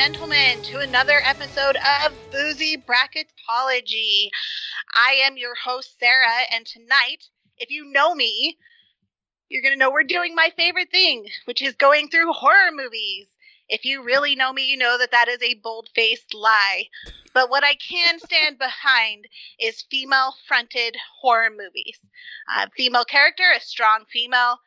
gentlemen, to another episode of Boozy Bracketology. I am your host, Sarah, and tonight, if you know me, you're going to know we're doing my favorite thing, which is going through horror movies. If you really know me, you know that that is a bold faced lie. But what I can stand behind is female fronted horror movies. Uh, female character, a strong female.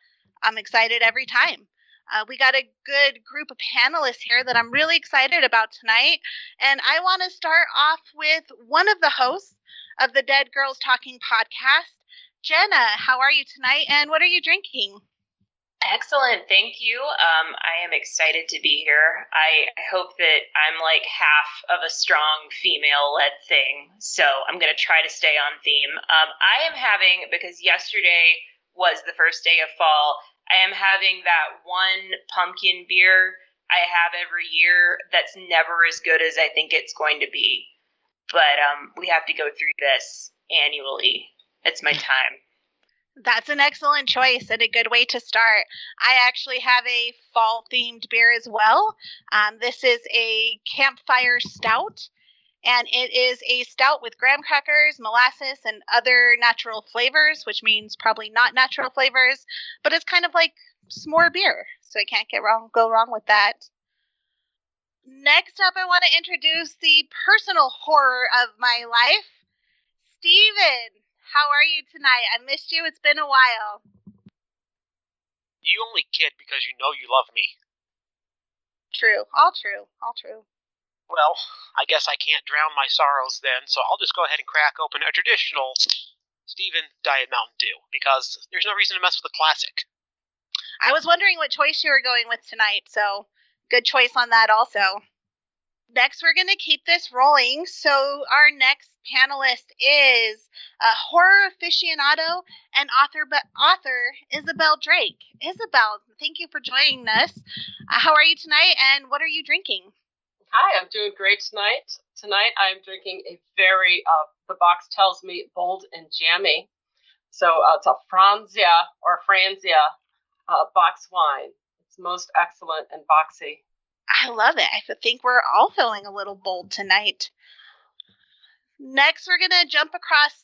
I'm excited every time. Uh, we got a good group of panelists here that I'm really excited about tonight. And I want to start off with one of the hosts of the Dead Girls Talking podcast. Jenna, how are you tonight and what are you drinking? Excellent. Thank you. Um, I am excited to be here. I, I hope that I'm like half of a strong female led thing. So I'm going to try to stay on theme. Um, I am having, because yesterday was the first day of fall, I am having that one pumpkin beer I have every year that's never as good as I think it's going to be. But um, we have to go through this annually. It's my time. That's an excellent choice and a good way to start. I actually have a fall themed beer as well. Um, this is a campfire stout and it is a stout with graham crackers, molasses, and other natural flavors, which means probably not natural flavors, but it's kind of like s'more beer, so I can't get wrong go wrong with that. Next up, I want to introduce the personal horror of my life, Steven. How are you tonight? I missed you. It's been a while. You only kid because you know you love me. True. All true. All true. Well, I guess I can't drown my sorrows then, so I'll just go ahead and crack open a traditional Steven Diet Mountain Dew, because there's no reason to mess with a classic. I was wondering what choice you were going with tonight, so good choice on that also. Next, we're going to keep this rolling. So, our next panelist is a horror aficionado and author, but author Isabel Drake. Isabel, thank you for joining us. Uh, how are you tonight, and what are you drinking? Hi, I'm doing great tonight. Tonight I'm drinking a very, uh, the box tells me bold and jammy. So uh, it's a Franzia or Franzia uh, box wine. It's most excellent and boxy. I love it. I think we're all feeling a little bold tonight. Next, we're going to jump across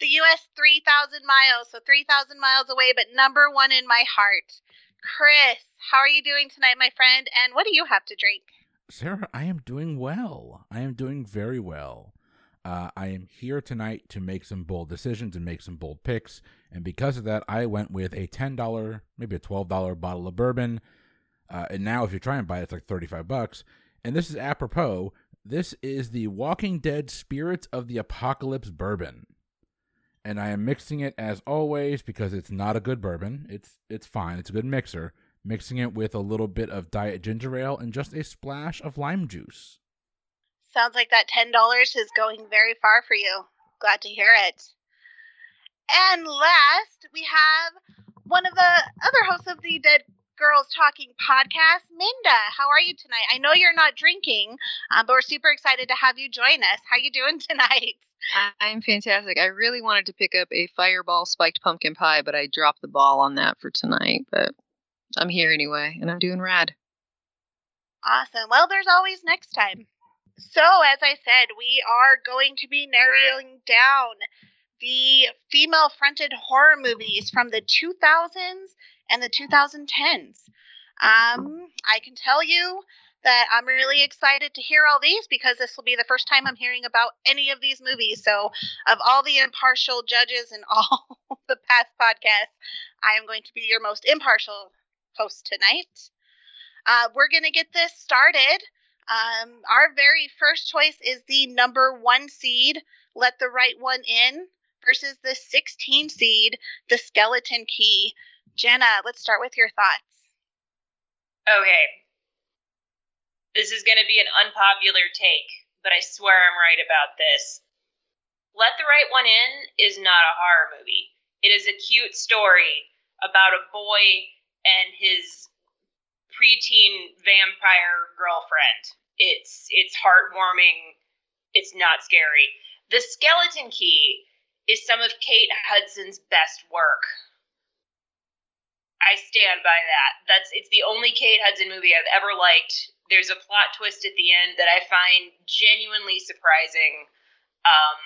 the US 3,000 miles. So 3,000 miles away, but number one in my heart. Chris, how are you doing tonight, my friend? And what do you have to drink? Sarah, I am doing well. I am doing very well. Uh, I am here tonight to make some bold decisions and make some bold picks. And because of that, I went with a $10, maybe a $12 bottle of bourbon. Uh, and now, if you try and buy it, it's like 35 bucks. And this is apropos. This is the Walking Dead Spirits of the Apocalypse bourbon. And I am mixing it as always because it's not a good bourbon. It's it's fine. It's a good mixer, mixing it with a little bit of diet ginger ale and just a splash of lime juice. Sounds like that $10 is going very far for you. Glad to hear it. And last, we have one of the other hosts of the Dead Girls Talking podcast, Minda. How are you tonight? I know you're not drinking, um, but we're super excited to have you join us. How you doing tonight? I'm fantastic. I really wanted to pick up a fireball spiked pumpkin pie, but I dropped the ball on that for tonight. But I'm here anyway, and I'm doing rad. Awesome. Well, there's always next time. So, as I said, we are going to be narrowing down the female fronted horror movies from the 2000s and the 2010s. Um, I can tell you that I'm really excited to hear all these because this will be the first time I'm hearing about any of these movies. So, of all the impartial judges and all the past podcasts, I am going to be your most impartial host tonight. Uh, we're going to get this started. Um, our very first choice is the number one seed, Let the Right One In, versus the 16 seed, The Skeleton Key. Jenna, let's start with your thoughts. Okay. This is going to be an unpopular take, but I swear I'm right about this. Let the Right One In is not a horror movie. It is a cute story about a boy and his preteen vampire girlfriend. It's it's heartwarming. It's not scary. The Skeleton Key is some of Kate Hudson's best work. I stand by that. That's it's the only Kate Hudson movie I've ever liked. there's a plot twist at the end that I find genuinely surprising. Um,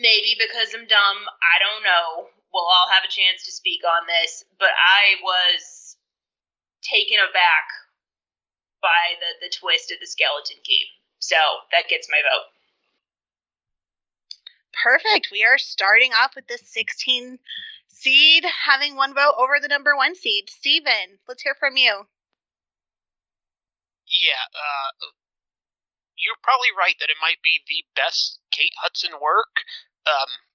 maybe because I'm dumb. I don't know. We'll all have a chance to speak on this, but I was taken aback by the the twist of the skeleton key. So that gets my vote. Perfect. We are starting off with the 16 seed having one vote over the number one seed. Steven, let's hear from you. Yeah, uh, you're probably right that it might be the best Kate Hudson work, um, but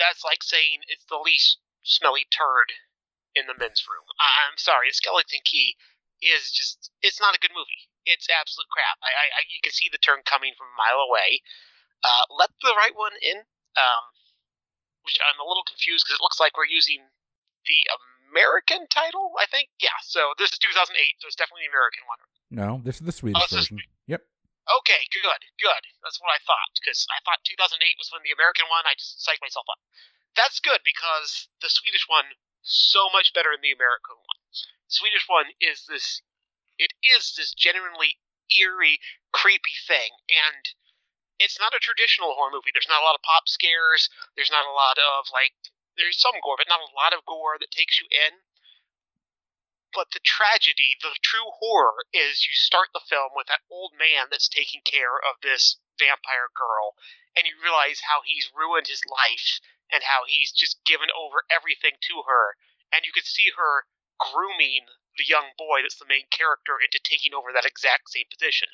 that's like saying it's the least smelly turd in the men's room. I- I'm sorry, Skeleton Key is just, it's not a good movie. It's absolute crap. I, I, I you can see the turn coming from a mile away. Uh, let the right one in. Um, which I'm a little confused because it looks like we're using the American title. I think, yeah. So this is 2008, so it's definitely the American one. No, this is the Swedish Oh, version. Yep. Okay, good, good. That's what I thought because I thought 2008 was when the American one. I just psyched myself up. That's good because the Swedish one so much better than the American one. Swedish one is this. It is this genuinely eerie, creepy thing, and it's not a traditional horror movie. There's not a lot of pop scares. There's not a lot of like. There's some gore, but not a lot of gore that takes you in. But the tragedy, the true horror, is you start the film with that old man that's taking care of this vampire girl, and you realize how he's ruined his life and how he's just given over everything to her. And you can see her grooming the young boy that's the main character into taking over that exact same position.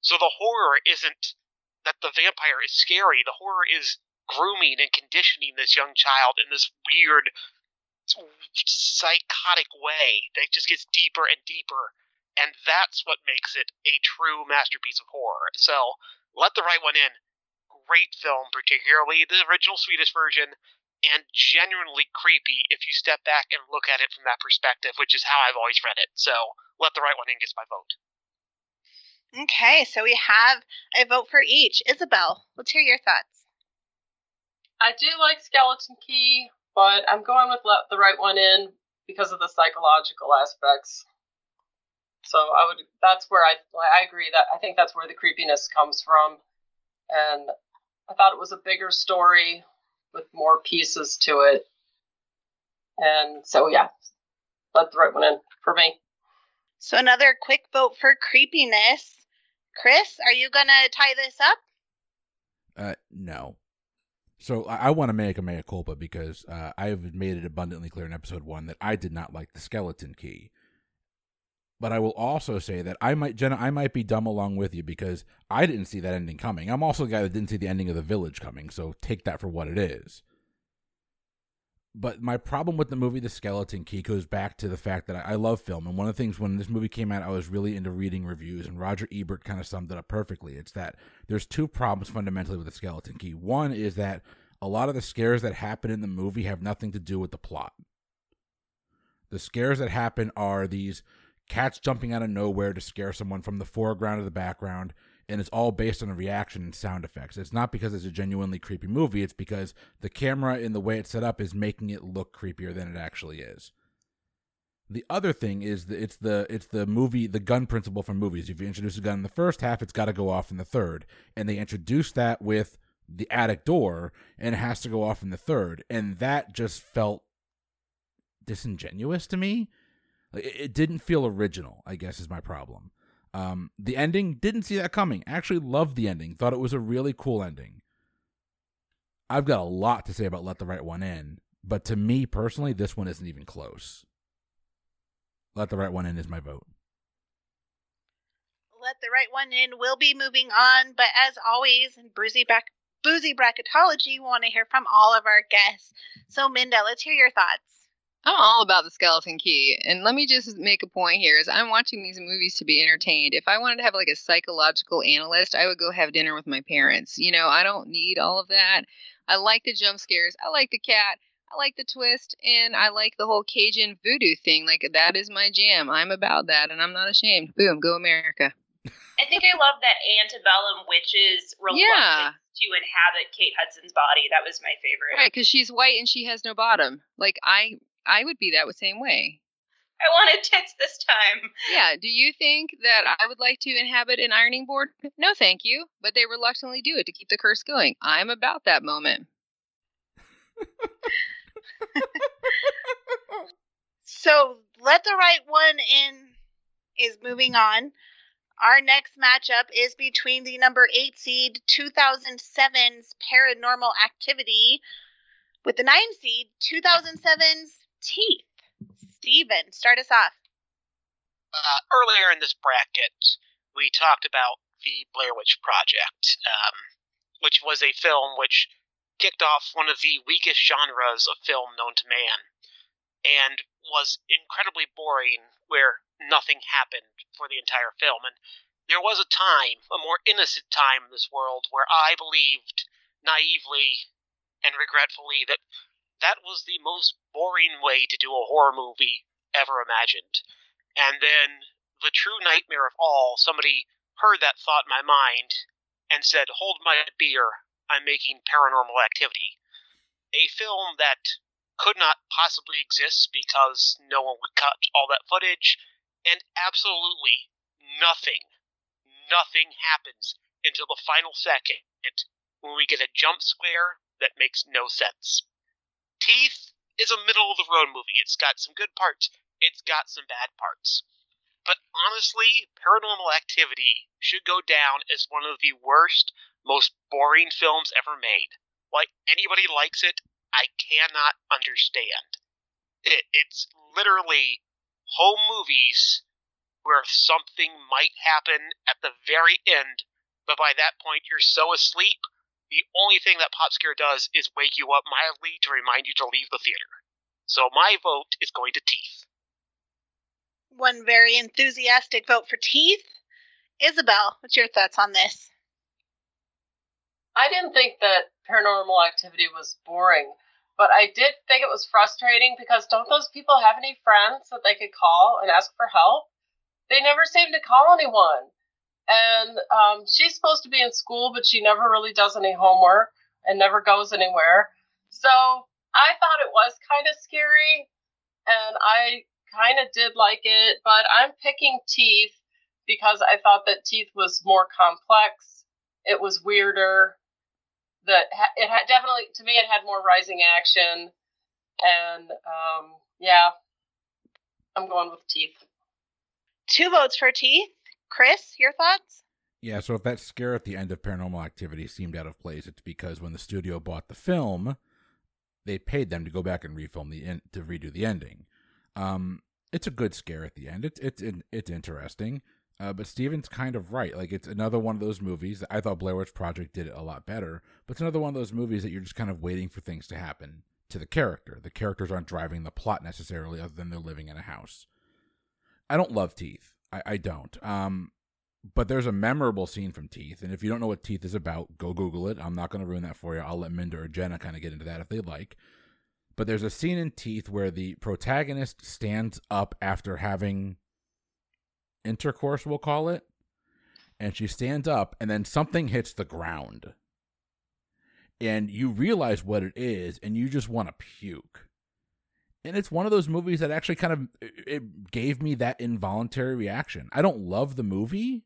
So the horror isn't that the vampire is scary, the horror is grooming and conditioning this young child in this weird psychotic way that just gets deeper and deeper and that's what makes it a true masterpiece of horror. So let the right one in. Great film particularly the original swedish version and genuinely creepy if you step back and look at it from that perspective which is how i've always read it. So let the right one in gets my vote. Okay, so we have a vote for each. Isabel, let's hear your thoughts. I do like Skeleton Key, but I'm going with Let the Right One In because of the psychological aspects. So I would. That's where I I agree that I think that's where the creepiness comes from, and I thought it was a bigger story with more pieces to it, and so yeah, let the right one in for me. So another quick vote for creepiness. Chris, are you gonna tie this up? Uh, no. So I, I want to make a mea culpa because uh, I have made it abundantly clear in episode one that I did not like the skeleton key. But I will also say that I might, Jenna, I might be dumb along with you because I didn't see that ending coming. I'm also the guy that didn't see the ending of the village coming, so take that for what it is. But my problem with the movie The Skeleton Key goes back to the fact that I, I love film. And one of the things when this movie came out, I was really into reading reviews, and Roger Ebert kind of summed it up perfectly. It's that there's two problems fundamentally with The Skeleton Key. One is that a lot of the scares that happen in the movie have nothing to do with the plot. The scares that happen are these cats jumping out of nowhere to scare someone from the foreground to the background, and it's all based on a reaction and sound effects. It's not because it's a genuinely creepy movie, it's because the camera and the way it's set up is making it look creepier than it actually is. The other thing is that it's the it's the movie the gun principle for movies. If you introduce a gun in the first half, it's got to go off in the third, and they introduced that with the attic door, and it has to go off in the third, and that just felt disingenuous to me. It didn't feel original. I guess is my problem. Um, the ending didn't see that coming. I actually, loved the ending. Thought it was a really cool ending. I've got a lot to say about Let the Right One In, but to me personally, this one isn't even close. Let the Right One In is my vote. Let the right one in. We'll be moving on, but as always, in Boozy, Brack- Boozy Bracketology, we want to hear from all of our guests. So, Minda, let's hear your thoughts. I'm all about the skeleton key. And let me just make a point here is I'm watching these movies to be entertained. If I wanted to have like a psychological analyst, I would go have dinner with my parents. You know, I don't need all of that. I like the jump scares. I like the cat. I like the twist and I like the whole Cajun voodoo thing. Like that is my jam. I'm about that and I'm not ashamed. Boom, go America. I think I love that antebellum witches reluctance Yeah. to inhabit Kate Hudson's body. That was my favorite. Right, because she's white and she has no bottom. Like I I would be that the same way. I wanted tits this time. Yeah. Do you think that I would like to inhabit an ironing board? No, thank you. But they reluctantly do it to keep the curse going. I'm about that moment. So let the right one in is moving on. Our next matchup is between the number eight seed 2007's Paranormal Activity with the nine seed 2007's Teeth. Steven, start us off. Uh, earlier in this bracket, we talked about the Blair Witch Project, um, which was a film which kicked off one of the weakest genres of film known to man, and was incredibly boring, where nothing happened for the entire film. And there was a time, a more innocent time in this world, where I believed naively and regretfully that that was the most boring way to do a horror movie ever imagined. And then, the true nightmare of all, somebody heard that thought in my mind and said, Hold my beer, I'm making paranormal activity. A film that could not possibly exist because no one would cut all that footage, and absolutely nothing, nothing happens until the final second when we get a jump scare that makes no sense. Teeth is a middle of the road movie. It's got some good parts, it's got some bad parts. But honestly, Paranormal Activity should go down as one of the worst, most boring films ever made. Why anybody likes it, I cannot understand. It, it's literally home movies where something might happen at the very end, but by that point you're so asleep, the only thing that Pop Scare does is wake you up mildly to remind you to leave the theater. So my vote is going to Teeth. One very enthusiastic vote for Teeth. Isabel, what's your thoughts on this? I didn't think that paranormal activity was boring, but I did think it was frustrating because don't those people have any friends that they could call and ask for help? They never seem to call anyone. And um, she's supposed to be in school, but she never really does any homework and never goes anywhere. So I thought it was kind of scary, and I kind of did like it, but I'm picking Teeth because I thought that Teeth was more complex. It was weirder that it had definitely to me it had more rising action, and um, yeah, I'm going with teeth. Two votes for teeth. Chris, your thoughts? Yeah, so if that scare at the end of Paranormal Activity seemed out of place, it's because when the studio bought the film, they paid them to go back and refilm the in, to redo the ending. Um, it's a good scare at the end. It's it's it's interesting. Uh, but Steven's kind of right. Like it's another one of those movies. I thought Blair Witch Project did it a lot better, but it's another one of those movies that you're just kind of waiting for things to happen to the character. The characters aren't driving the plot necessarily, other than they're living in a house. I don't love Teeth. I, I don't. Um, but there's a memorable scene from Teeth, and if you don't know what Teeth is about, go Google it. I'm not going to ruin that for you. I'll let Minda or Jenna kind of get into that if they'd like. But there's a scene in Teeth where the protagonist stands up after having intercourse, we'll call it. And she stands up, and then something hits the ground. And you realize what it is, and you just want to puke. And it's one of those movies that actually kind of it gave me that involuntary reaction. I don't love the movie,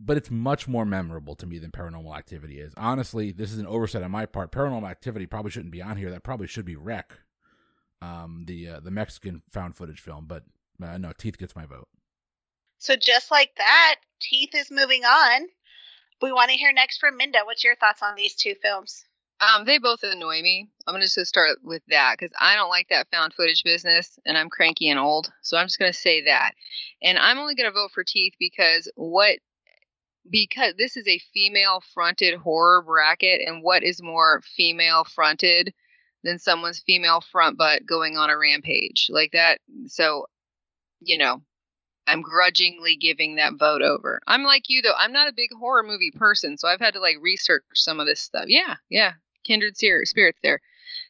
but it's much more memorable to me than Paranormal Activity is. Honestly, this is an oversight on my part. Paranormal Activity probably shouldn't be on here. That probably should be Rec, um, the uh, the Mexican found footage film. But uh, no, Teeth gets my vote. So just like that, Teeth is moving on. We want to hear next from Minda. What's your thoughts on these two films? Um, they both annoy me. I'm gonna just start with that because I don't like that found footage business, and I'm cranky and old. So I'm just gonna say that, and I'm only gonna vote for Teeth because what because this is a female fronted horror bracket, and what is more female fronted than someone's female front butt going on a rampage like that? So, you know, I'm grudgingly giving that vote over. I'm like you though. I'm not a big horror movie person, so I've had to like research some of this stuff. Yeah, yeah, kindred spirits there.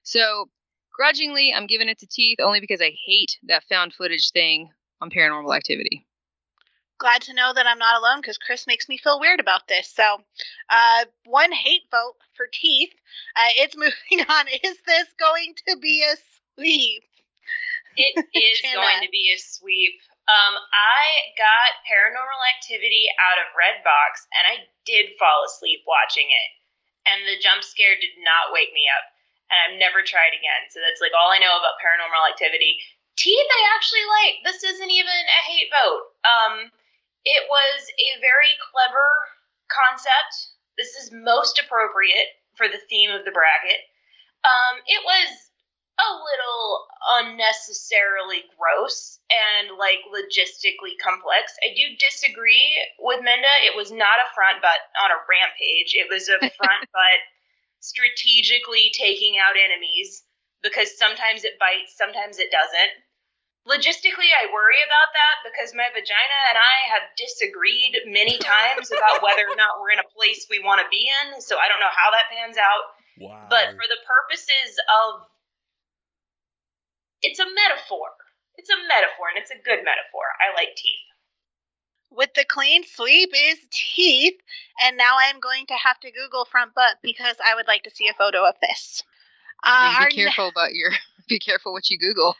So grudgingly, I'm giving it to Teeth only because I hate that found footage thing on Paranormal Activity. Glad to know that I'm not alone because Chris makes me feel weird about this. So, uh, one hate vote for Teeth. Uh, it's moving on. Is this going to be a sweep? It is going to be a sweep. Um, I got Paranormal Activity out of Redbox, and I did fall asleep watching it. And the jump scare did not wake me up, and I've never tried again. So that's like all I know about Paranormal Activity. Teeth, I actually like. This isn't even a hate vote. Um, it was a very clever concept. This is most appropriate for the theme of the bracket. Um, it was a little unnecessarily gross and like logistically complex. I do disagree with Minda. It was not a front butt on a rampage. It was a front butt strategically taking out enemies because sometimes it bites, sometimes it doesn't. Logistically, I worry about that because my vagina and I have disagreed many times about whether or not we're in a place we want to be in. So I don't know how that pans out. Wow. But for the purposes of it's a metaphor. It's a metaphor, and it's a good metaphor. I like teeth. With the clean sweep is teeth, and now I'm going to have to Google front butt because I would like to see a photo of this. Uh, be careful ne- about your. Be careful what you Google.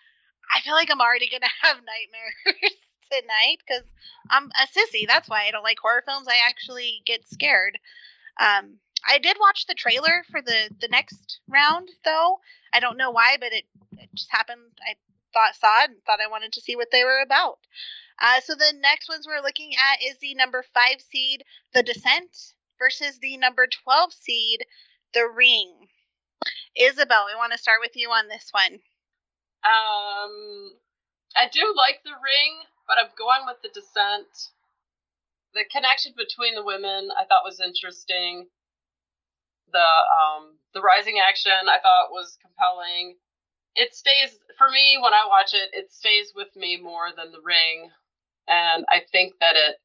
I feel like I'm already gonna have nightmares tonight because I'm a sissy. That's why I don't like horror films. I actually get scared. Um, I did watch the trailer for the the next round though. I don't know why, but it, it just happened. I thought saw it and thought I wanted to see what they were about. Uh, so the next ones we're looking at is the number five seed, The Descent, versus the number twelve seed, The Ring. Isabel, we want to start with you on this one. Um, I do like The Ring, but I'm going with The Descent. The connection between the women I thought was interesting the um, the rising action I thought was compelling. It stays for me when I watch it. It stays with me more than The Ring, and I think that it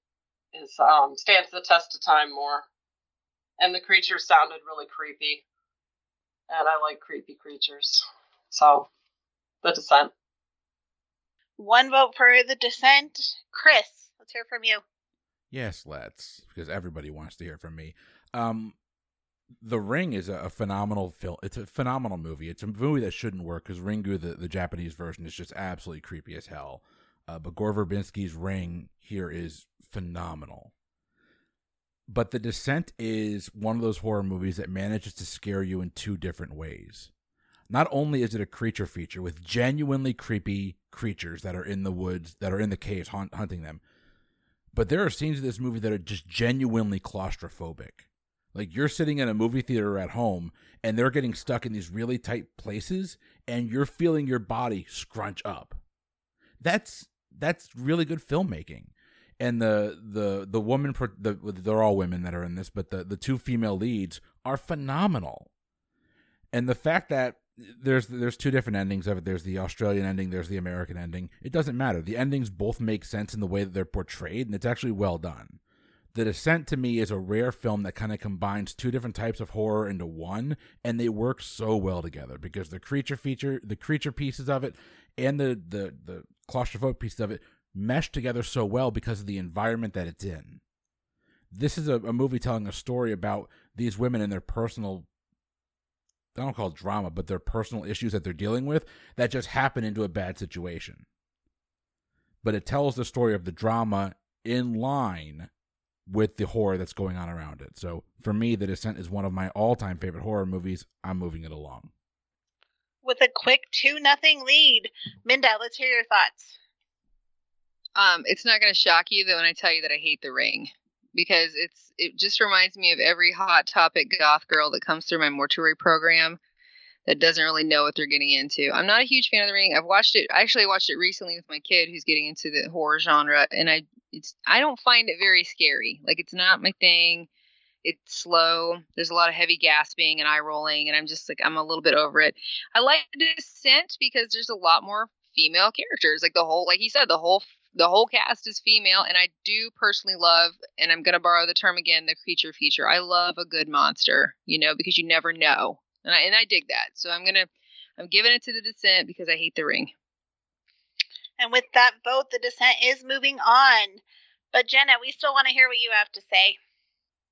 is um, stands the test of time more. And the creatures sounded really creepy, and I like creepy creatures. So, The Descent. One vote for The Descent. Chris, let's hear from you. Yes, let's, because everybody wants to hear from me. Um, the Ring is a, phenomenal film. It's a phenomenal movie. It's a movie that shouldn't work because Ringu, the, the Japanese version, is just absolutely creepy as hell. Uh, but Gore Verbinski's Ring here is phenomenal. But The Descent is one of those horror movies that manages to scare you in two different ways. Not only is it a creature feature with genuinely creepy creatures that are in the woods, that are in the caves hunt, hunting them, but there are scenes in this movie that are just genuinely claustrophobic like you're sitting in a movie theater at home and they're getting stuck in these really tight places and you're feeling your body scrunch up. That's that's really good filmmaking. And the the the woman the they're all women that are in this, but the the two female leads are phenomenal. And the fact that there's there's two different endings of it. There's the Australian ending, there's the American ending. It doesn't matter. The endings both make sense in the way that they're portrayed, and it's actually well done. The Descent to me is a rare film that kind of combines two different types of horror into one, and they work so well together because the creature feature, the creature pieces of it, and the the the claustrophobic pieces of it mesh together so well because of the environment that it's in. This is a, a movie telling a story about these women and their personal I don't call it drama, but their personal issues that they're dealing with that just happen into a bad situation. But it tells the story of the drama in line with the horror that's going on around it. So for me, The Descent is one of my all-time favorite horror movies. I'm moving it along. With a quick two nothing lead, Minda, let's hear your thoughts. Um, it's not going to shock you that when I tell you that I hate The Ring because it's it just reminds me of every hot topic goth girl that comes through my mortuary program that doesn't really know what they're getting into. I'm not a huge fan of The Ring. I've watched it. I actually watched it recently with my kid who's getting into the horror genre, and I it's I don't find it very scary. Like it's not my thing. It's slow. There's a lot of heavy gasping and eye rolling, and I'm just like I'm a little bit over it. I like Descent because there's a lot more female characters. Like the whole, like he said, the whole the whole cast is female, and I do personally love, and I'm gonna borrow the term again, the creature feature. I love a good monster, you know, because you never know, and I and I dig that. So I'm gonna I'm giving it to the Descent because I hate the ring. And with that vote, the descent is moving on. But Jenna, we still want to hear what you have to say.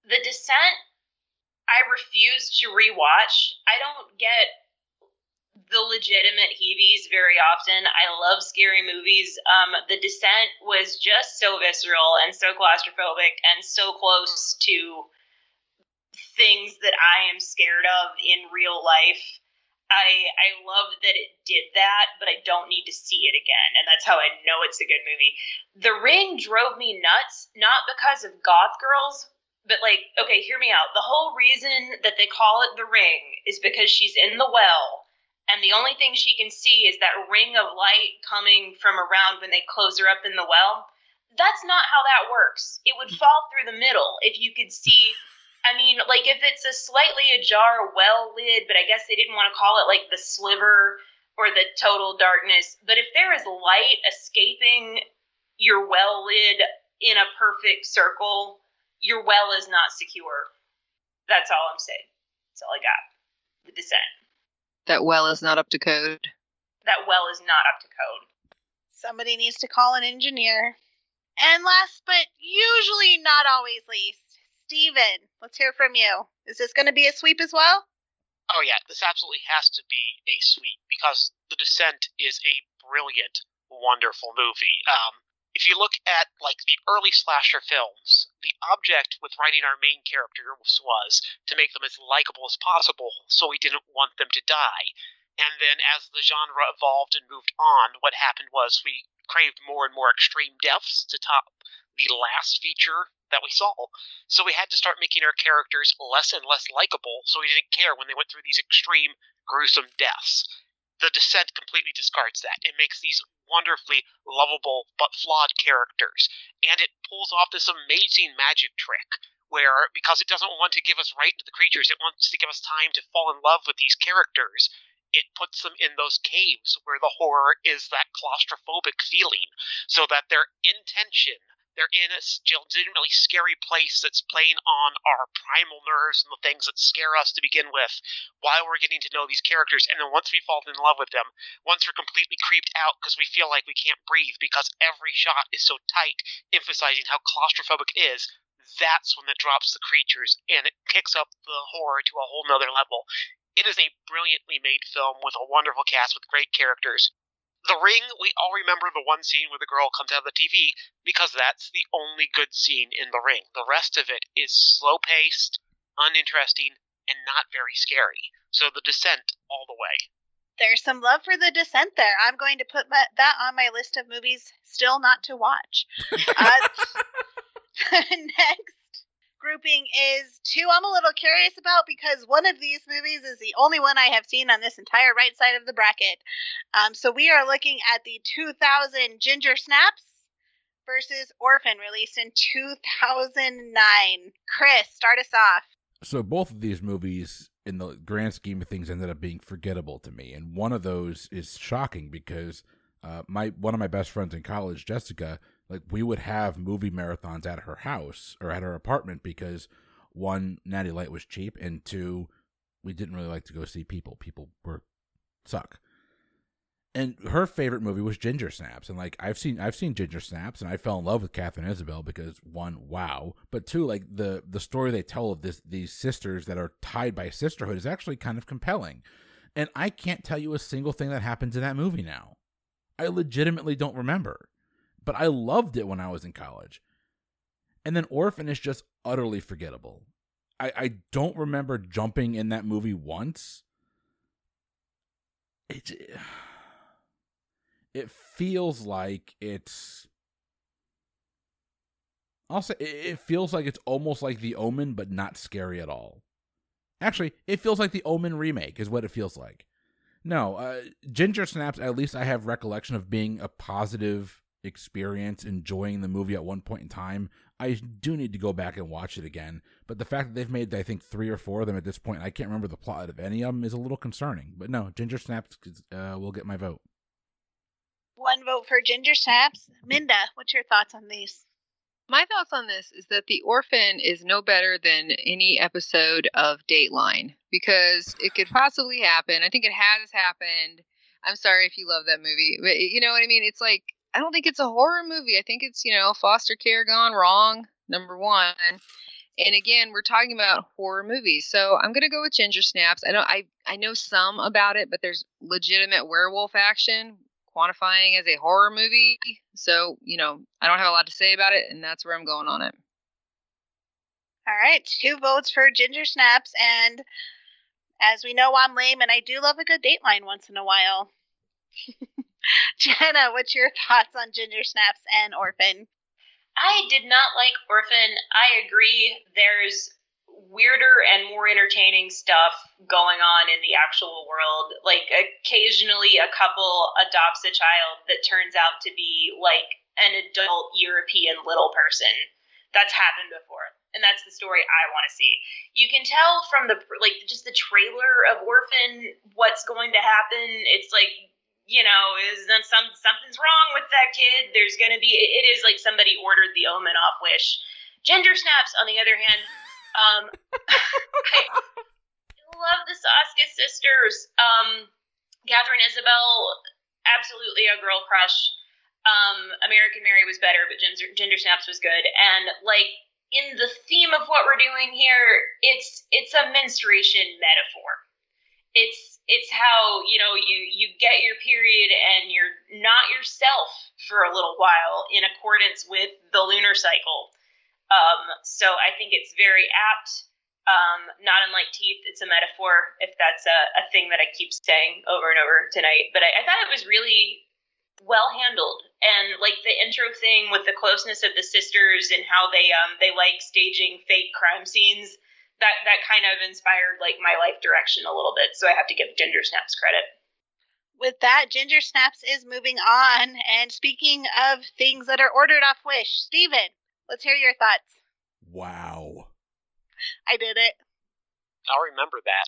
The descent, I refuse to rewatch. I don't get the legitimate heebies very often. I love scary movies. Um, the Descent was just so visceral and so claustrophobic and so close to things that I am scared of in real life. I I love that it did that, but I don't need to see it again, and that's how I know it's a good movie. The Ring drove me nuts, not because of goth girls, but like, okay, hear me out. The whole reason that they call it the Ring is because she's in the well and the only thing she can see is that ring of light coming from around when they close her up in the well. That's not how that works. It would fall through the middle if you could see. I mean, like if it's a slightly ajar well lid, but I guess they didn't want to call it like the sliver or the total darkness. But if there is light escaping your well lid in a perfect circle, your well is not secure. That's all I'm saying. That's all I got. The descent. That well is not up to code. That well is not up to code. Somebody needs to call an engineer. And last but usually not always least, Steven, let's hear from you. Is this going to be a sweep as well? Oh yeah, this absolutely has to be a sweep because The Descent is a brilliant, wonderful movie. Um, if you look at like the early slasher films, the object with writing our main characters was to make them as likable as possible, so we didn't want them to die. And then as the genre evolved and moved on, what happened was we craved more and more extreme deaths to top the last feature that we saw. So we had to start making our characters less and less likable, so we didn't care when they went through these extreme, gruesome deaths. The Descent completely discards that. It makes these wonderfully lovable but flawed characters. And it pulls off this amazing magic trick where, because it doesn't want to give us right into the creatures, it wants to give us time to fall in love with these characters. It puts them in those caves where the horror is that claustrophobic feeling, so that their intention they're in a legitimately scary place that's playing on our primal nerves and the things that scare us to begin with while we're getting to know these characters. And then once we fall in love with them, once we're completely creeped out because we feel like we can't breathe because every shot is so tight, emphasizing how claustrophobic it is, that's when it drops the creatures and it kicks up the horror to a whole nother level. It is a brilliantly made film with a wonderful cast with great characters. The Ring, we all remember the one scene where the girl comes out of the TV because that's the only good scene in The Ring. The rest of it is slow paced, uninteresting, and not very scary. So The Descent all the way. There's some love for The Descent there. I'm going to put my, that on my list of movies still not to watch. Uh, next grouping is two I'm a little curious about because one of these movies is the only one I have seen on this entire right side of the bracket. Um, so we are looking at the 2000 Ginger Snaps versus Orphan, released in 2009. Chris, start us off. So both of these movies, in the grand scheme of things, ended up being forgettable to me, and one of those is shocking because uh, my one of my best friends in college, Jessica, like we would have movie marathons at her house or at her apartment because one natty light was cheap and two we didn't really like to go see people. People were suck. And her favorite movie was ginger snaps and like i've seen i've seen ginger snaps and i fell in love with Katharine Isabelle because one wow. But two like the the story they tell of this these sisters that are tied by sisterhood is actually kind of compelling. And i can't tell you a single thing that happens in that movie now. I legitimately don't remember but I loved it when I was in college. And then Orphan is just utterly forgettable. I, I don't remember jumping in that movie once. It, it feels like it's. Also, it feels like it's almost like The Omen, but not scary at all. Actually, it feels like The Omen remake, is what it feels like. No, uh, Ginger Snaps, at least I have recollection of being a positive experience enjoying the movie at one point in time. I do need to go back and watch it again. But the fact that they've made, I think, three or four of them at this point, I can't remember the plot of any of them, is a little concerning. But no, Ginger Snaps uh, will get my vote. One vote for Ginger Snaps. Minda, what's your thoughts on these? My thoughts on this is that The Orphan is no better than any episode of Dateline because it could possibly happen. I think it has happened. I'm sorry if you love that movie, but you know what I mean? It's like I don't think it's a horror movie. I think it's, you know, foster care gone wrong, number one. And again, we're talking about horror movies, so I'm gonna go with Ginger Snaps. I know I I know some about it, but there's legitimate werewolf action quantifying as a horror movie. So you know, I don't have a lot to say about it, and that's where I'm going on it. All right, two votes for Ginger Snaps, and as we know, I'm lame, and I do love a good Dateline once in a while. Jenna, what's your thoughts on Ginger Snaps and Orphan? I did not like Orphan. I agree. There's weirder and more entertaining stuff going on in the actual world. Like occasionally a couple adopts a child that turns out to be like an adult European little person. That's happened before. And that's the story I want to see. You can tell from the like just the trailer of Orphan what's going to happen. It's like you know, is that some something's wrong with that kid? There's gonna be it is like somebody ordered the omen off Wish. Gender snaps, on the other hand, um, I love the Soska sisters. Um, Katharine Isabelle, absolutely a girl crush. Um, American Mary was better, but Gender, Ginger Snaps was good. And like in the theme of what we're doing here, it's it's a menstruation metaphor it's it's how you know you you get your period and you're not yourself for a little while in accordance with the lunar cycle. Um, so i think it's very apt um, not unlike teeth it's a metaphor if that's a, a thing that i keep saying over and over tonight but I, I thought it was really well handled. And like the intro thing with the closeness of the sisters and how they um they like staging fake crime scenes that that kind of inspired like my life direction a little bit. So I have to give Ginger Snaps credit. With that, Ginger Snaps is moving on. And speaking of things that are ordered off Wish, Steven, let's hear your thoughts. Wow. I did it. I'll remember that.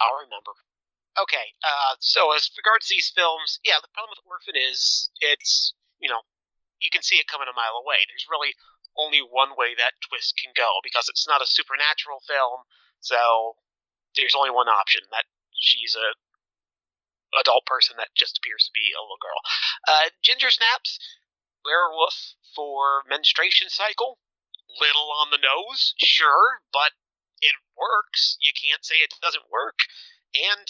I'll remember. Okay, uh, so as regards to these films, yeah, the problem with Orphan is it's, you know, you can see it coming a mile away. There's really only one way that twist can go because it's not a supernatural film. So there's only one option that she's a adult person that just appears to be a little girl. Uh, Ginger Snaps, werewolf for menstruation cycle, little on the nose, sure, but it works. You can't say it doesn't work, and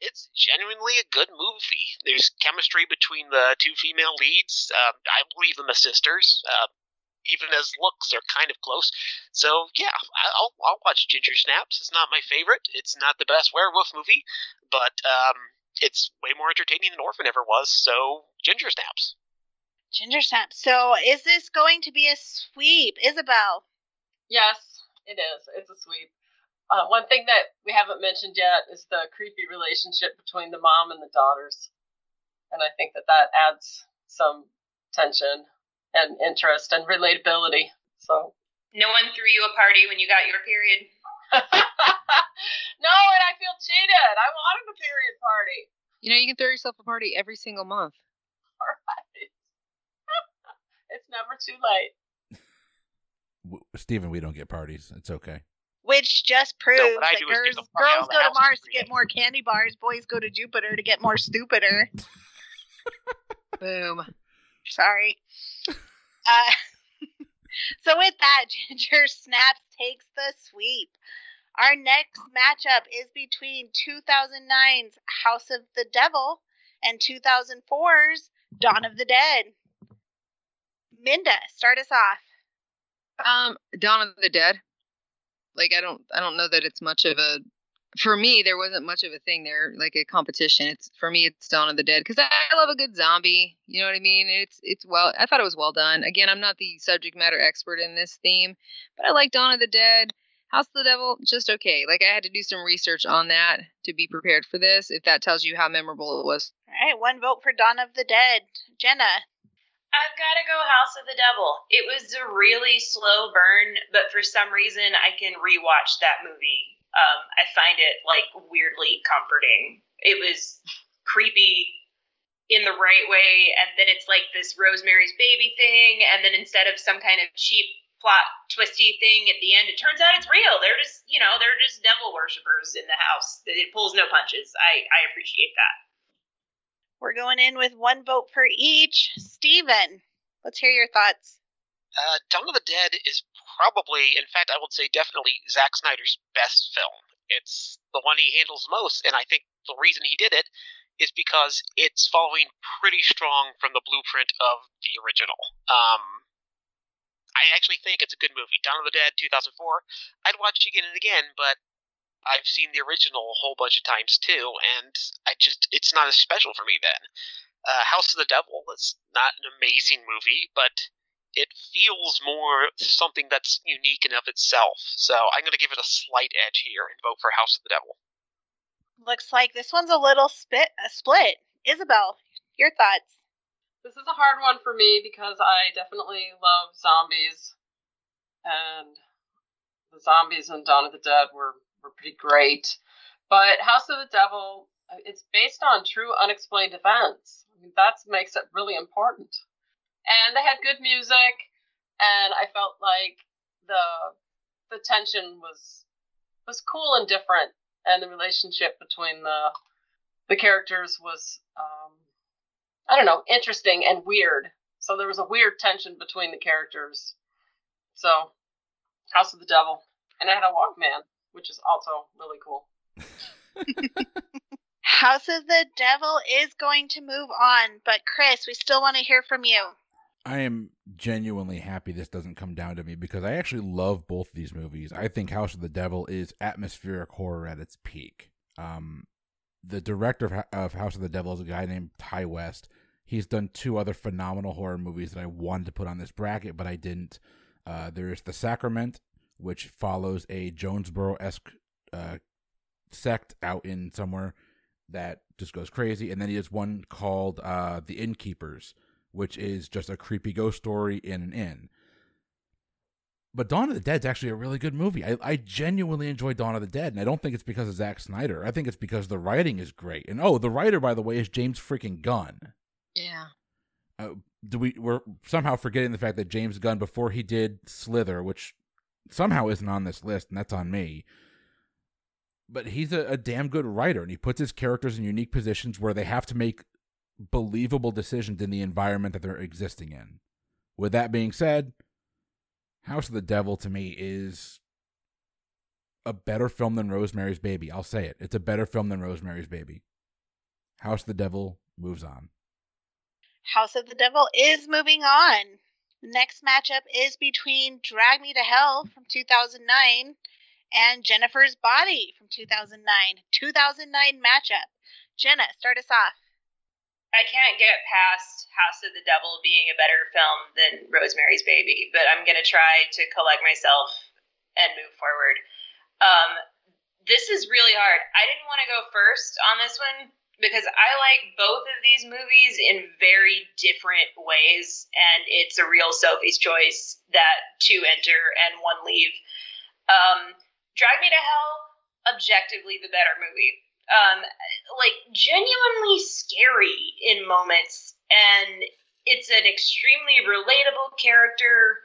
it's genuinely a good movie. There's chemistry between the two female leads. Uh, I believe them as sisters. Uh, even as looks are kind of close. So yeah, I'll I'll watch Ginger Snaps. It's not my favorite. It's not the best werewolf movie, but um, it's way more entertaining than Orphan ever was. So Ginger Snaps. Ginger Snaps. So is this going to be a sweep, Isabel? Yes, it is. It's a sweep. Uh, one thing that we haven't mentioned yet is the creepy relationship between the mom and the daughters, and I think that that adds some tension and interest and relatability. So no one threw you a party when you got your period. no, and I feel cheated. I wanted a period party. You know, you can throw yourself a party every single month. All right. it's never too late. Steven, we don't get parties. It's okay. Which just proves no, that girls, girls go to Mars to get more candy bars, boys go to Jupiter to get more stupider. Boom. Sorry. Uh, so with that, Ginger Snaps takes the sweep. Our next matchup is between 2009's House of the Devil and 2004's Dawn of the Dead. Minda, start us off. Um, Dawn of the Dead. Like I don't, I don't know that it's much of a for me, there wasn't much of a thing there, like a competition. It's for me, it's Dawn of the Dead because I love a good zombie. You know what I mean? It's it's well. I thought it was well done. Again, I'm not the subject matter expert in this theme, but I like Dawn of the Dead. House of the Devil, just okay. Like I had to do some research on that to be prepared for this. If that tells you how memorable it was. All right, one vote for Dawn of the Dead. Jenna. I've got to go House of the Devil. It was a really slow burn, but for some reason I can rewatch that movie um, I find it like weirdly comforting. It was creepy in the right way, and then it's like this Rosemary's Baby thing, and then instead of some kind of cheap plot twisty thing at the end, it turns out it's real. They're just you know they're just devil worshippers in the house. It pulls no punches. I I appreciate that. We're going in with one vote for each. Steven, let's hear your thoughts. Uh, Dawn of the Dead is probably, in fact, I would say definitely Zack Snyder's best film. It's the one he handles most, and I think the reason he did it is because it's following pretty strong from the blueprint of the original. Um, I actually think it's a good movie. Dawn of the Dead, 2004. I'd watch it again and again, but I've seen the original a whole bunch of times too, and I just it's not as special for me then. Uh, House of the Devil is not an amazing movie, but it feels more something that's unique and of itself. So I'm going to give it a slight edge here and vote for House of the Devil. Looks like this one's a little spit a split. Isabel, your thoughts? This is a hard one for me because I definitely love zombies, and the zombies in Dawn of the Dead were were pretty great. But House of the Devil, uh, it's based on true unexplained events. I mean, that makes it really important. And they had good music, and I felt like the the tension was was cool and different and the relationship between the the characters was um, I don't know interesting and weird. So there was a weird tension between the characters. So House of the Devil, and I had a Walkman, which is also really cool. House of the Devil is going to move on, but Chris, we still want to hear from you. I am genuinely happy this doesn't come down to me because I actually love both these movies. I think House of the Devil is atmospheric horror at its peak. Um, the director of, of House of the Devil is a guy named Ti West. He's done two other phenomenal horror movies that I wanted to put on this bracket, but I didn't. Uh, there's The Sacrament, which follows a Jonestown esque uh, sect out in somewhere that just goes crazy. And then he has one called uh, The Innkeepers, which is just a creepy ghost story in an inn. But Dawn of the Dead is actually a really good movie. I, I genuinely enjoy Dawn of the Dead, and I don't think it's because of Zack Snyder. I think it's because the writing is great. And oh, the writer, by the way, is James freaking Gunn. Yeah. Uh, do we we're somehow forgetting the fact that James Gunn before he did Slither, which somehow isn't on this list, and that's on me. But he's a, a damn good writer, and he puts his characters in unique positions where they have to make believable decisions in the environment that they're existing in. With that being said, House of the Devil to me is a better film than Rosemary's Baby. I'll say it. It's a better film than Rosemary's Baby. House of the Devil moves on. House of the Devil is moving on. Next matchup is between Drag Me to Hell from 2009 and Jennifer's Body from 2009. 2009 matchup. Jenna, start us off. I can't get past House of the Devil being a better film than Rosemary's Baby, but I'm gonna try to collect myself and move forward. Um, this is really hard. I didn't want to go first on this one because I like both of these movies in very different ways, and it's a real Sophie's choice that two enter and one leave. Um, Me to Hell, objectively the better movie um, like genuinely scary in moments, and it's an extremely relatable character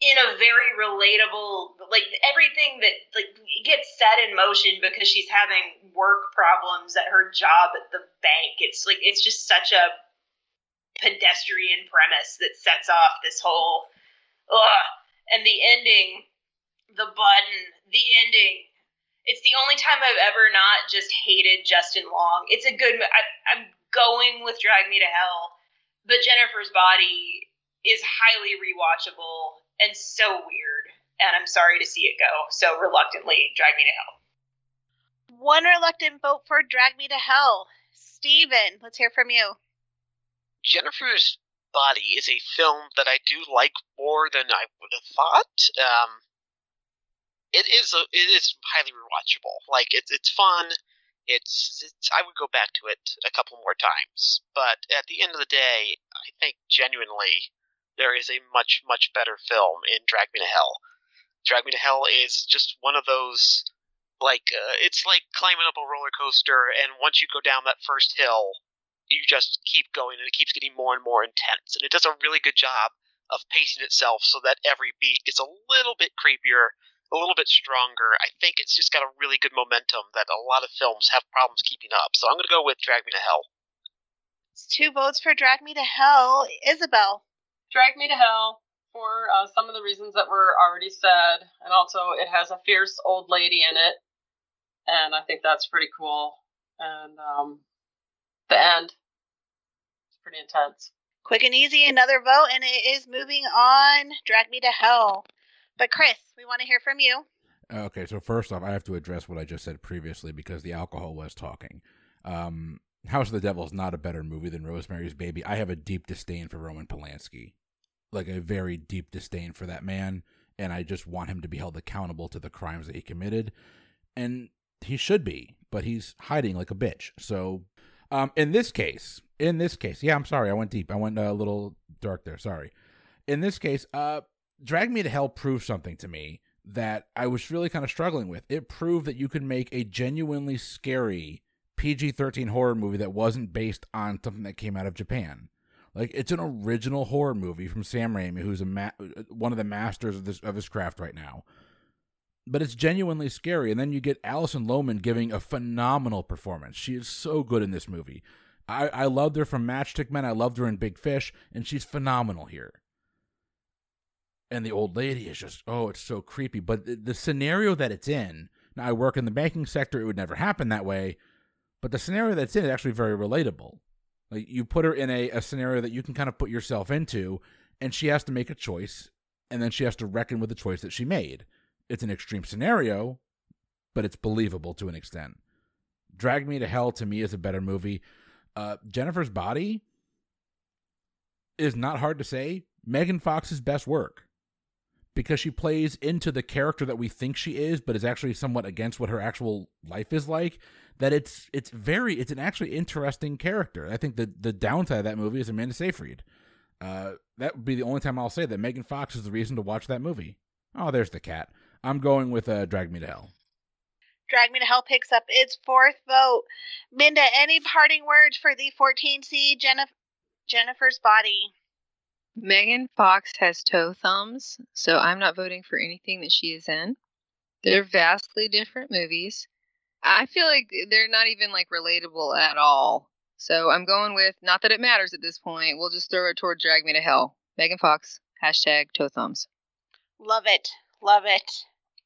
in a very relatable like everything that like gets set in motion because she's having work problems at her job at the bank it's like it's just such a pedestrian premise that sets off this whole ugh. and the ending the button the ending it's the only time I've ever not just hated Justin Long. It's a good. I, I'm going with Drag Me to Hell, but Jennifer's Body is highly rewatchable and so weird, and I'm sorry to see it go. So reluctantly, Drag Me to Hell. One reluctant vote for Drag Me to Hell. Steven, let's hear from you. Jennifer's Body is a film that I do like more than I would have thought. Um, it is a, it is highly rewatchable. Like it's it's fun. It's, it's I would go back to it a couple more times, but at the end of the day, I think genuinely there is a much much better film in Drag Me to Hell. Drag Me to Hell is just one of those like uh, it's like climbing up a roller coaster, and once you go down that first hill, you just keep going, and it keeps getting more and more intense, and it does a really good job of pacing itself so that every beat is a little bit creepier a little bit stronger. I think it's just got a really good momentum that a lot of films have problems keeping up. So I'm going to go with Drag Me to Hell. It's two votes for Drag Me to Hell. Isabel. Drag Me to Hell for uh, some of the reasons that were already said, and also it has a fierce old lady in it, and I think that's pretty cool. And um, the end, it's pretty intense. Quick and easy, another vote, and it is moving on. Drag Me to Hell. But Chris, we want to hear from you. Okay, so first off, I have to address what I just said previously because the alcohol was talking. Um, House of the Devil is not a better movie than Rosemary's Baby. I have a deep disdain for Roman Polanski, like a very deep disdain for that man, and I just want him to be held accountable to the crimes that he committed, and he should be, but he's hiding like a bitch. So, um, in this case, in this case, yeah, I'm sorry, I went deep. I went a little dark there. Sorry. In this case, uh, Drag Me to Hell proved something to me that I was really kind of struggling with. It proved that you could make a genuinely scary PG 13 horror movie that wasn't based on something that came out of Japan. Like it's an original horror movie from Sam Raimi, who's a ma- uh, one of the masters of this of his craft right now. But it's genuinely scary, and then you get Alison Lohman giving a phenomenal performance. She is so good in this movie. I, I loved her from Matchstick Men. I loved her in Big Fish, and she's phenomenal here and the old lady is just oh it's so creepy. But the, the, scenario that it's in now i work in the banking sector it would never happen that way but the scenario that's in is actually very relatable. Like you put her in a, a scenario that you can kind of put yourself into and she has to make a choice and then she has to reckon with the choice that she made. It's an extreme scenario but it's believable to an extent. Drag me to hell to me is a better movie. Uh, jennifer's body is not hard to say. Megan fox's best work because she plays into the character that we think she is, but is actually somewhat against what her actual life is like. That it's it's very it's an actually interesting character. I think the the downside of that movie is Amanda Seyfried. Uh, that would be the only time I'll say that Megan Fox is the reason to watch that movie. Oh, there's the cat. I'm going with uh, Drag Me to Hell. Drag Me to Hell picks up its fourth vote. Minda, any parting words for the 14C Jennifer Jennifer's Body? Megan Fox has toe thumbs, so I'm not voting for anything that she is in. They're vastly different movies. I feel like they're not even like relatable at all. So I'm going with not that it matters at this point. We'll just throw it toward Drag Me to Hell. Megan Fox, hashtag toe thumbs. Love it. Love it.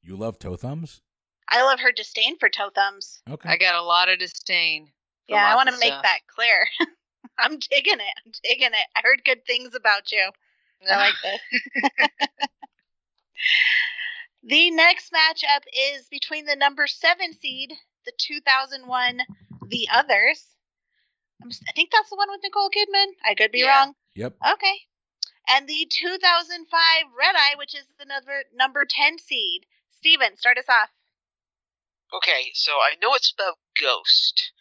You love toe thumbs? I love her disdain for toe thumbs. Okay. I got a lot of disdain. Yeah, I want to make that clear. I'm digging it. I'm digging it. I heard good things about you. I like this. the next matchup is between the number seven seed, the 2001 The Others. i think that's the one with Nicole Kidman. I could be yeah. wrong. Yep. Okay. And the 2005 Red Eye, which is another number 10 seed. Steven, start us off. Okay, so I know it's about Ghost.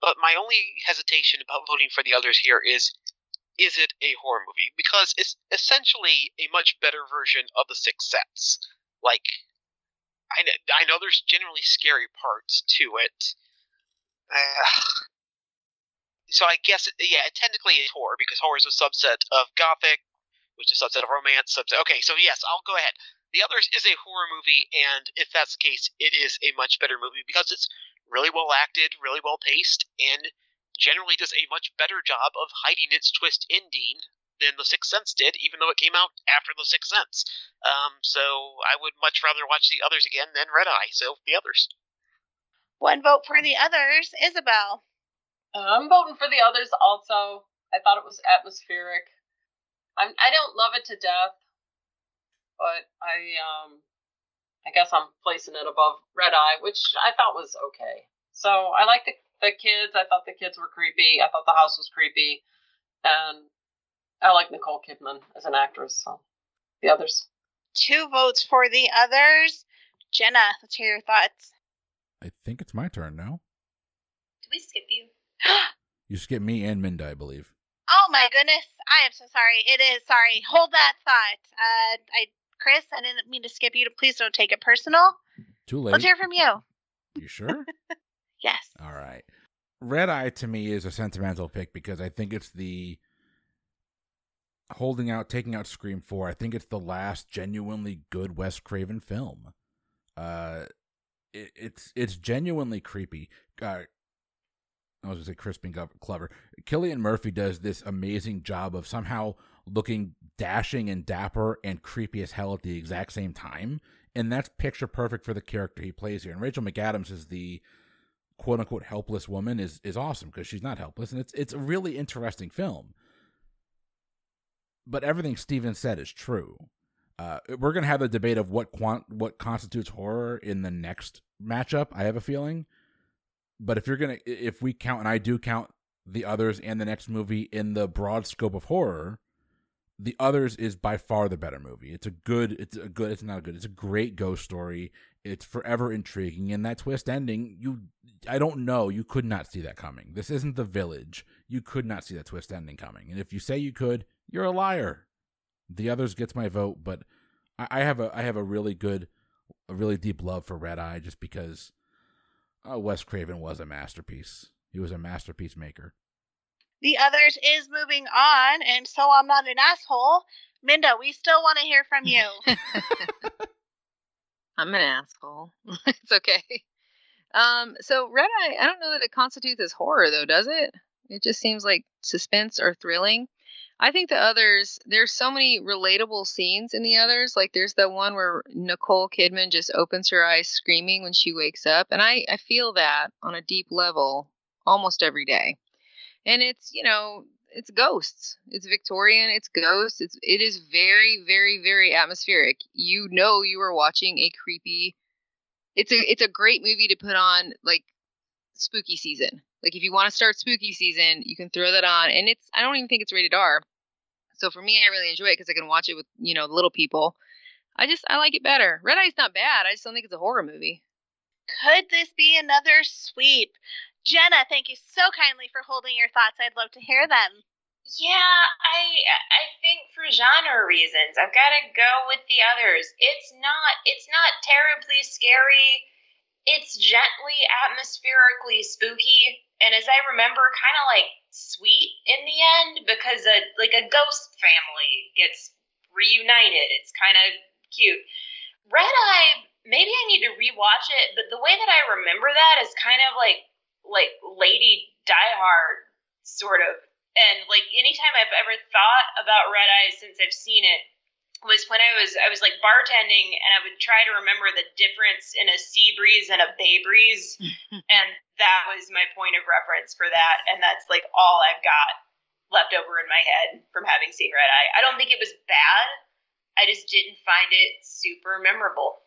But my only hesitation about voting for the others here is is it a horror movie? Because it's essentially a much better version of The Sixth Sense. Like, I, I know there's generally scary parts to it. Uh, so I guess, yeah, it technically it's horror because horror is a subset of gothic, which is a subset of romance. Subset. Okay, so yes, I'll go ahead. The Others is a horror movie, and if that's the case, it is a much better movie because it's really well acted, really well paced, and generally does a much better job of hiding its twist ending than The Sixth Sense did, even though it came out after The Sixth Sense. Um, so I would much rather watch the others again than Red Eye. So the others. One vote for the others, Isabel. I'm voting for the others also. I thought it was atmospheric. I'm, I don't love it to death, but I um I guess I'm placing it above Red Eye, which I thought was okay. So I like the the kids. I thought the kids were creepy. I thought the house was creepy, and I like Nicole Kidman as an actress. So the others. Two votes for the others. Jenna, let's hear your thoughts. I think it's my turn now. Did we skip you? you skip me and Minda, I believe. Oh my goodness. I am so sorry. It is sorry. Hold that thought. Uh, I Chris, I didn't mean to skip you. Please don't take it personal. Too late. Let's hear from you. You sure? yes. All right. Red Eye to me is a sentimental pick because I think it's the holding out, taking out Scream 4. I think it's the last genuinely good Wes Craven film. Uh, it, it's it's genuinely creepy. Uh, I was gonna say Chris being clever. Cillian Murphy does this amazing job of somehow looking dashing and dapper and creepy as hell at the exact same time. And that's picture perfect for the character he plays here. And Rachel McAdams is the quote unquote helpless woman is is awesome because she's not helpless and it's it's a really interesting film. But everything Steven said is true. Uh, we're gonna have the debate of what quant- what constitutes horror in the next matchup. I have a feeling, but if you're gonna if we count and I do count the others and the next movie in the broad scope of horror, the others is by far the better movie. It's a good. It's a good. It's not a good. It's a great ghost story. It's forever intriguing, and that twist ending. You, I don't know. You could not see that coming. This isn't the village. You could not see that twist ending coming. And if you say you could, you're a liar. The others gets my vote, but I, I have a I have a really good, a really deep love for Red Eye just because uh, Wes Craven was a masterpiece. He was a masterpiece maker. The others is moving on, and so I'm not an asshole. Minda, we still want to hear from you. I'm an asshole. it's okay. Um, so Red Eye, I don't know that it constitutes as horror though, does it? It just seems like suspense or thrilling. I think the others, there's so many relatable scenes in the others. Like there's the one where Nicole Kidman just opens her eyes screaming when she wakes up. And I, I feel that on a deep level almost every day. And it's, you know, it's ghosts. It's Victorian, it's ghosts. It's it is very, very, very atmospheric. You know you are watching a creepy it's a it's a great movie to put on like spooky season. Like if you want to start spooky season, you can throw that on, and it's I don't even think it's rated R. So for me, I really enjoy it because I can watch it with you know little people. I just I like it better. Red Eye's not bad. I just don't think it's a horror movie. Could this be another sweep? Jenna, thank you so kindly for holding your thoughts. I'd love to hear them. Yeah, I I think for genre reasons, I've got to go with the others. It's not it's not terribly scary it's gently atmospherically spooky and as i remember kind of like sweet in the end because a like a ghost family gets reunited it's kind of cute red eye maybe i need to rewatch it but the way that i remember that is kind of like like lady die hard sort of and like anytime i've ever thought about red eye since i've seen it was when I was I was like bartending and I would try to remember the difference in a sea breeze and a bay breeze and that was my point of reference for that and that's like all I've got left over in my head from having seen Red Eye. I don't think it was bad. I just didn't find it super memorable.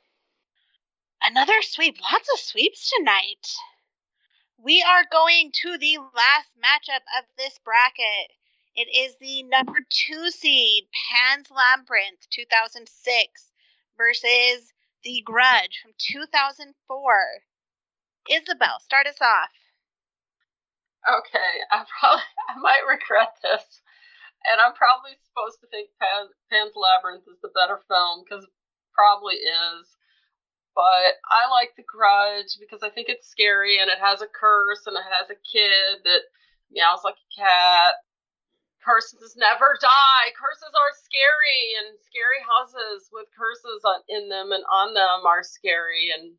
Another sweep. Lots of sweeps tonight. We are going to the last matchup of this bracket. It is the number two seed, Pan's Labyrinth 2006 versus The Grudge from 2004. Isabel, start us off. Okay, I probably I might regret this, and I'm probably supposed to think Pan, Pan's Labyrinth is the better film because probably is. But I like The Grudge because I think it's scary and it has a curse and it has a kid that meows like a cat curses never die. Curses are scary, and scary houses with curses on, in them and on them are scary. And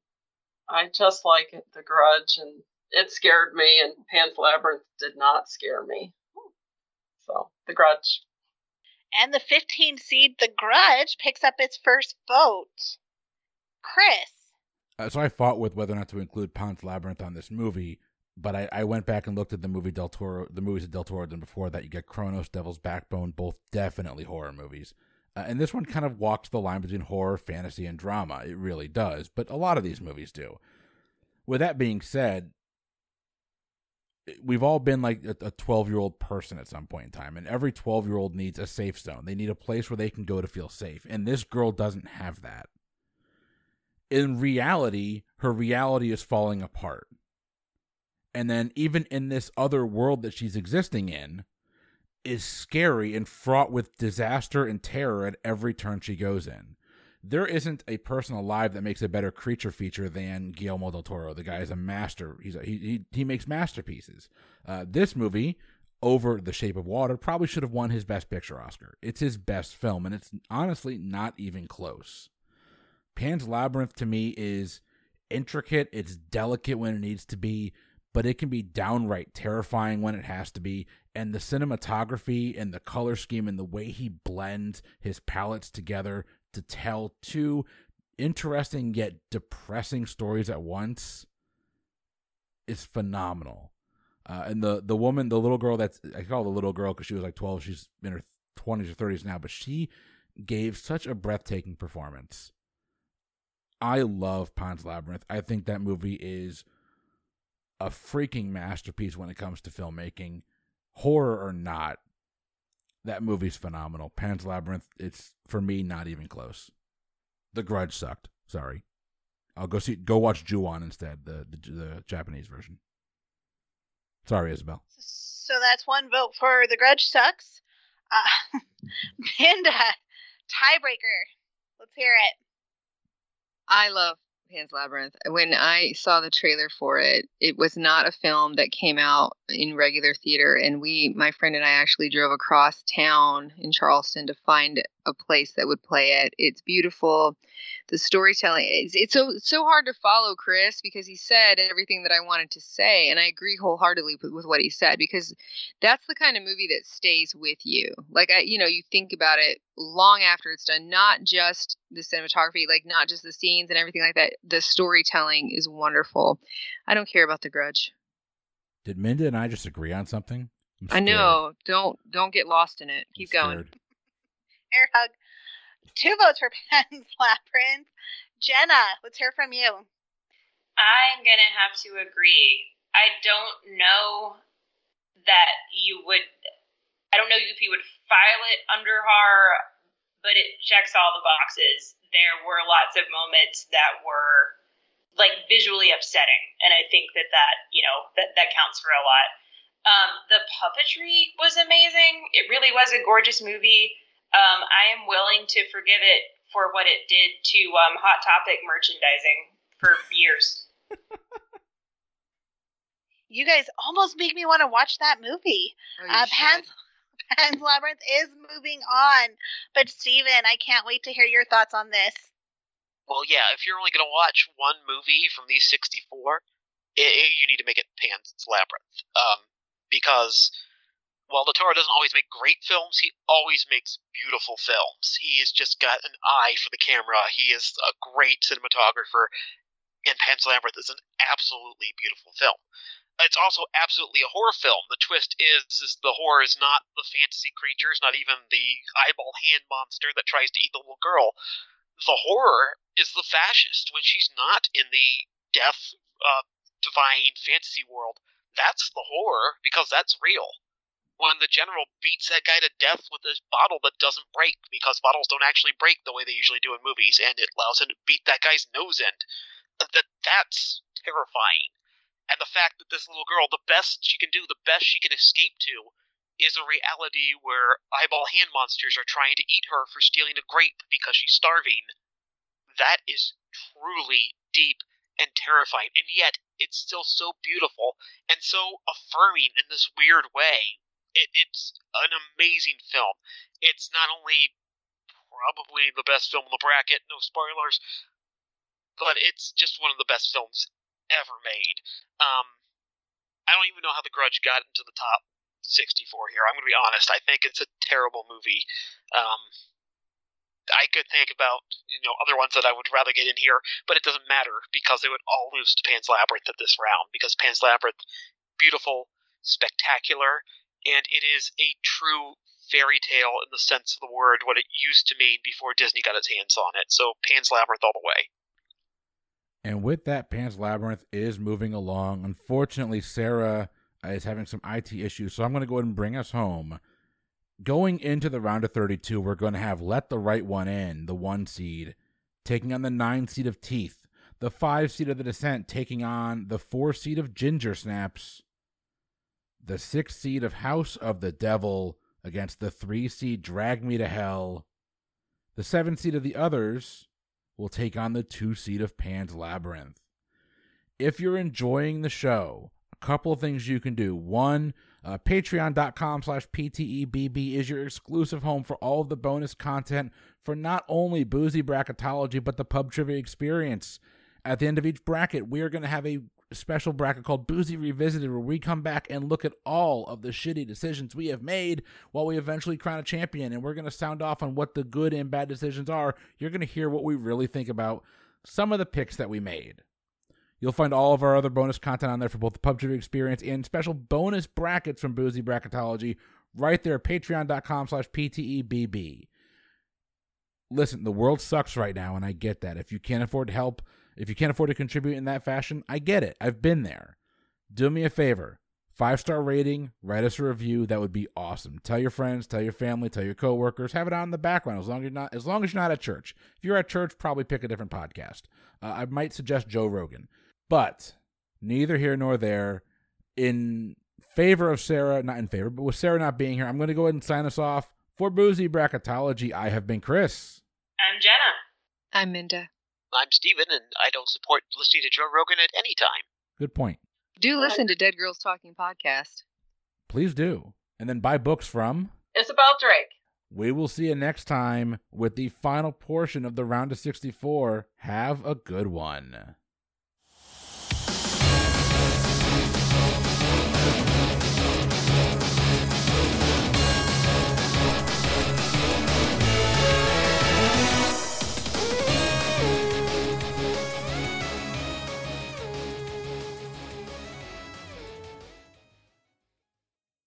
I just like it, The Grudge, and it scared me. And Pan's Labyrinth did not scare me. So The Grudge. And the 15 seed The Grudge picks up its first vote. Chris. Uh, so I fought with whether or not to include Pan's Labyrinth on this movie but I, I went back and looked at the movie Del Toro, the movies of Del Toro done before that. You get Cronos, Devil's Backbone, both definitely horror movies. Uh, and this one kind of walks the line between horror, fantasy, and drama. It really does, but a lot of these movies do. With that being said, we've all been like a 12 year old person at some point in time, and every 12 year old needs a safe zone. They need a place where they can go to feel safe. And this girl doesn't have that. In reality, her reality is falling apart and then even in this other world that she's existing in is scary and fraught with disaster and terror at every turn she goes in. There isn't a person alive that makes a better creature feature than Guillermo del Toro. The guy is a master. He's a, he, he he makes masterpieces. Uh, this movie, over The Shape of Water, probably should have won his Best Picture Oscar. It's his best film, and it's honestly not even close. Pan's Labyrinth to me is intricate. It's delicate when it needs to be but it can be downright terrifying when it has to be. And the cinematography and the color scheme and the way he blends his palettes together to tell two interesting yet depressing stories at once is phenomenal. Uh, and the the woman, the little girl that's I call the little girl because she was like twelve. She's in her twenties or thirties now, but she gave such a breathtaking performance. I love Pan's Labyrinth. I think that movie is a freaking masterpiece when it comes to filmmaking, horror or not. That movie's phenomenal. Pan's Labyrinth, it's for me not even close. The Grudge sucked. Sorry. I'll go see go watch Ju-on instead, the, the the Japanese version. Sorry, Isabel. So that's one vote for The Grudge sucks. Uh, Panda, tiebreaker. Let's hear it. I love Pan's Labyrinth. When I saw the trailer for it, it was not a film that came out in regular theater. And we, my friend and I, actually drove across town in Charleston to find a place that would play it. It's beautiful. The storytelling, it's, it's so so hard to follow Chris because he said everything that I wanted to say, and I agree wholeheartedly with, with what he said because that's the kind of movie that stays with you. Like I, you know, you think about it long after it's done. Not just the cinematography, like not just the scenes and everything like that. The storytelling is wonderful. I don't care about The Grudge. Did Minda and I just agree on something? I know. Don't don't get lost in it. Keep going. Air hug. Two votes for Pan's Labyrinth. Jenna, let's hear from you. I'm gonna have to agree. I don't know that you would. I don't know if you would file it under horror, but it checks all the boxes. There were lots of moments that were like visually upsetting, and I think that that you know that that counts for a lot. Um, the puppetry was amazing. It really was a gorgeous movie. Um, I am willing to forgive it for what it did to um, Hot Topic merchandising for years. You guys almost make me want to watch that movie. Oh, you Uh. Pan's, Pan's Labyrinth is moving on. But Steven, I can't wait to hear your thoughts on this. Well, yeah, if you're only going to watch one movie from these 64, i i you need to make it Pan's Labyrinth. Um, because while Del Toro doesn't always make great films, he always makes beautiful films. He has just got an eye for the camera. He is a great cinematographer, and Pan's Labyrinth is an absolutely beautiful film. It's also absolutely a horror film. The twist is, is the horror is not the fantasy creatures, not even the eyeball hand monster that tries to eat the little girl the horror is the fascist when she's not in the death uh, divine fantasy world that's the horror because that's real when the general beats that guy to death with this bottle that doesn't break because bottles don't actually break the way they usually do in movies and it allows him to beat that guy's nose in that that's terrifying and the fact that this little girl the best she can do the best she can escape to is a reality where eyeball hand monsters are trying to eat her for stealing a grape because she's starving. That is truly deep and terrifying, and yet it's still so beautiful and so affirming in this weird way. It, it's an amazing film. It's not only probably the best film in the bracket, no spoilers, but it's just one of the best films ever made. Um, I don't even know how The Grudge got into the top 64 here. I'm going to be honest. I think it's a terrible movie. Um, I could think about you know other ones that I would rather get in here, but it doesn't matter because they would all lose to Pan's Labyrinth at this round because Pan's Labyrinth, beautiful, spectacular, and it is a true fairy tale in the sense of the word what it used to mean before Disney got its hands on it. So Pan's Labyrinth all the way. And with that, Pan's Labyrinth is moving along. Unfortunately, Sarah uh, is having some IT issues, so I'm going to go ahead and bring us home. Going into the round of 32, we're going to have Let the Right One In, the one seed, taking on the nine seed of Teeth, the five seed of The Descent, taking on the four seed of Ginger Snaps, the six seed of House of the Devil against the three seed Drag Me to Hell, the seven seed of The Others will take on the two seed of Pan's Labyrinth. If you're enjoying the show, a couple things you can do. One, uh, patreon.com slash ptebb is your exclusive home for all of the bonus content for not only boozy bracketology but the pub trivia experience at the end of each bracket we are going to have a special bracket called Boozy Revisited, where we come back and look at all of the shitty decisions we have made while we eventually crown a champion. And we're going to sound off on what the good and bad decisions are. You're going to hear what we really think about some of the picks that we made. You'll find all of our other bonus content on there for both the PUBG experience and special bonus brackets from Boozy Bracketology right there, at patreon.com slash PTEBB. Listen, the world sucks right now, and I get that. If you can't afford help, if you can't afford to contribute in that fashion, I get it. I've been there. Do me a favor. Five star rating, write us a review. That would be awesome. Tell your friends, tell your family, tell your coworkers. Have it on in the background as long as you're not as long as you're not at church. If you're at church, probably pick a different podcast. Uh, I might suggest Joe Rogan, but neither here nor there. In favor of Sarah, not in favor, but with Sarah not being here, I'm going to go ahead and sign us off for Boozy Bracketology. I have been Chris. I'm Jenna. I'm Minda. I'm Steven, and I don't support listening to Joe Rogan at any time. Good point. Do listen to Dead Girls Talking podcast. Please do. And then buy books from. Isabel Drake. We will see you next time with the final portion of the round of 64. Have a good one.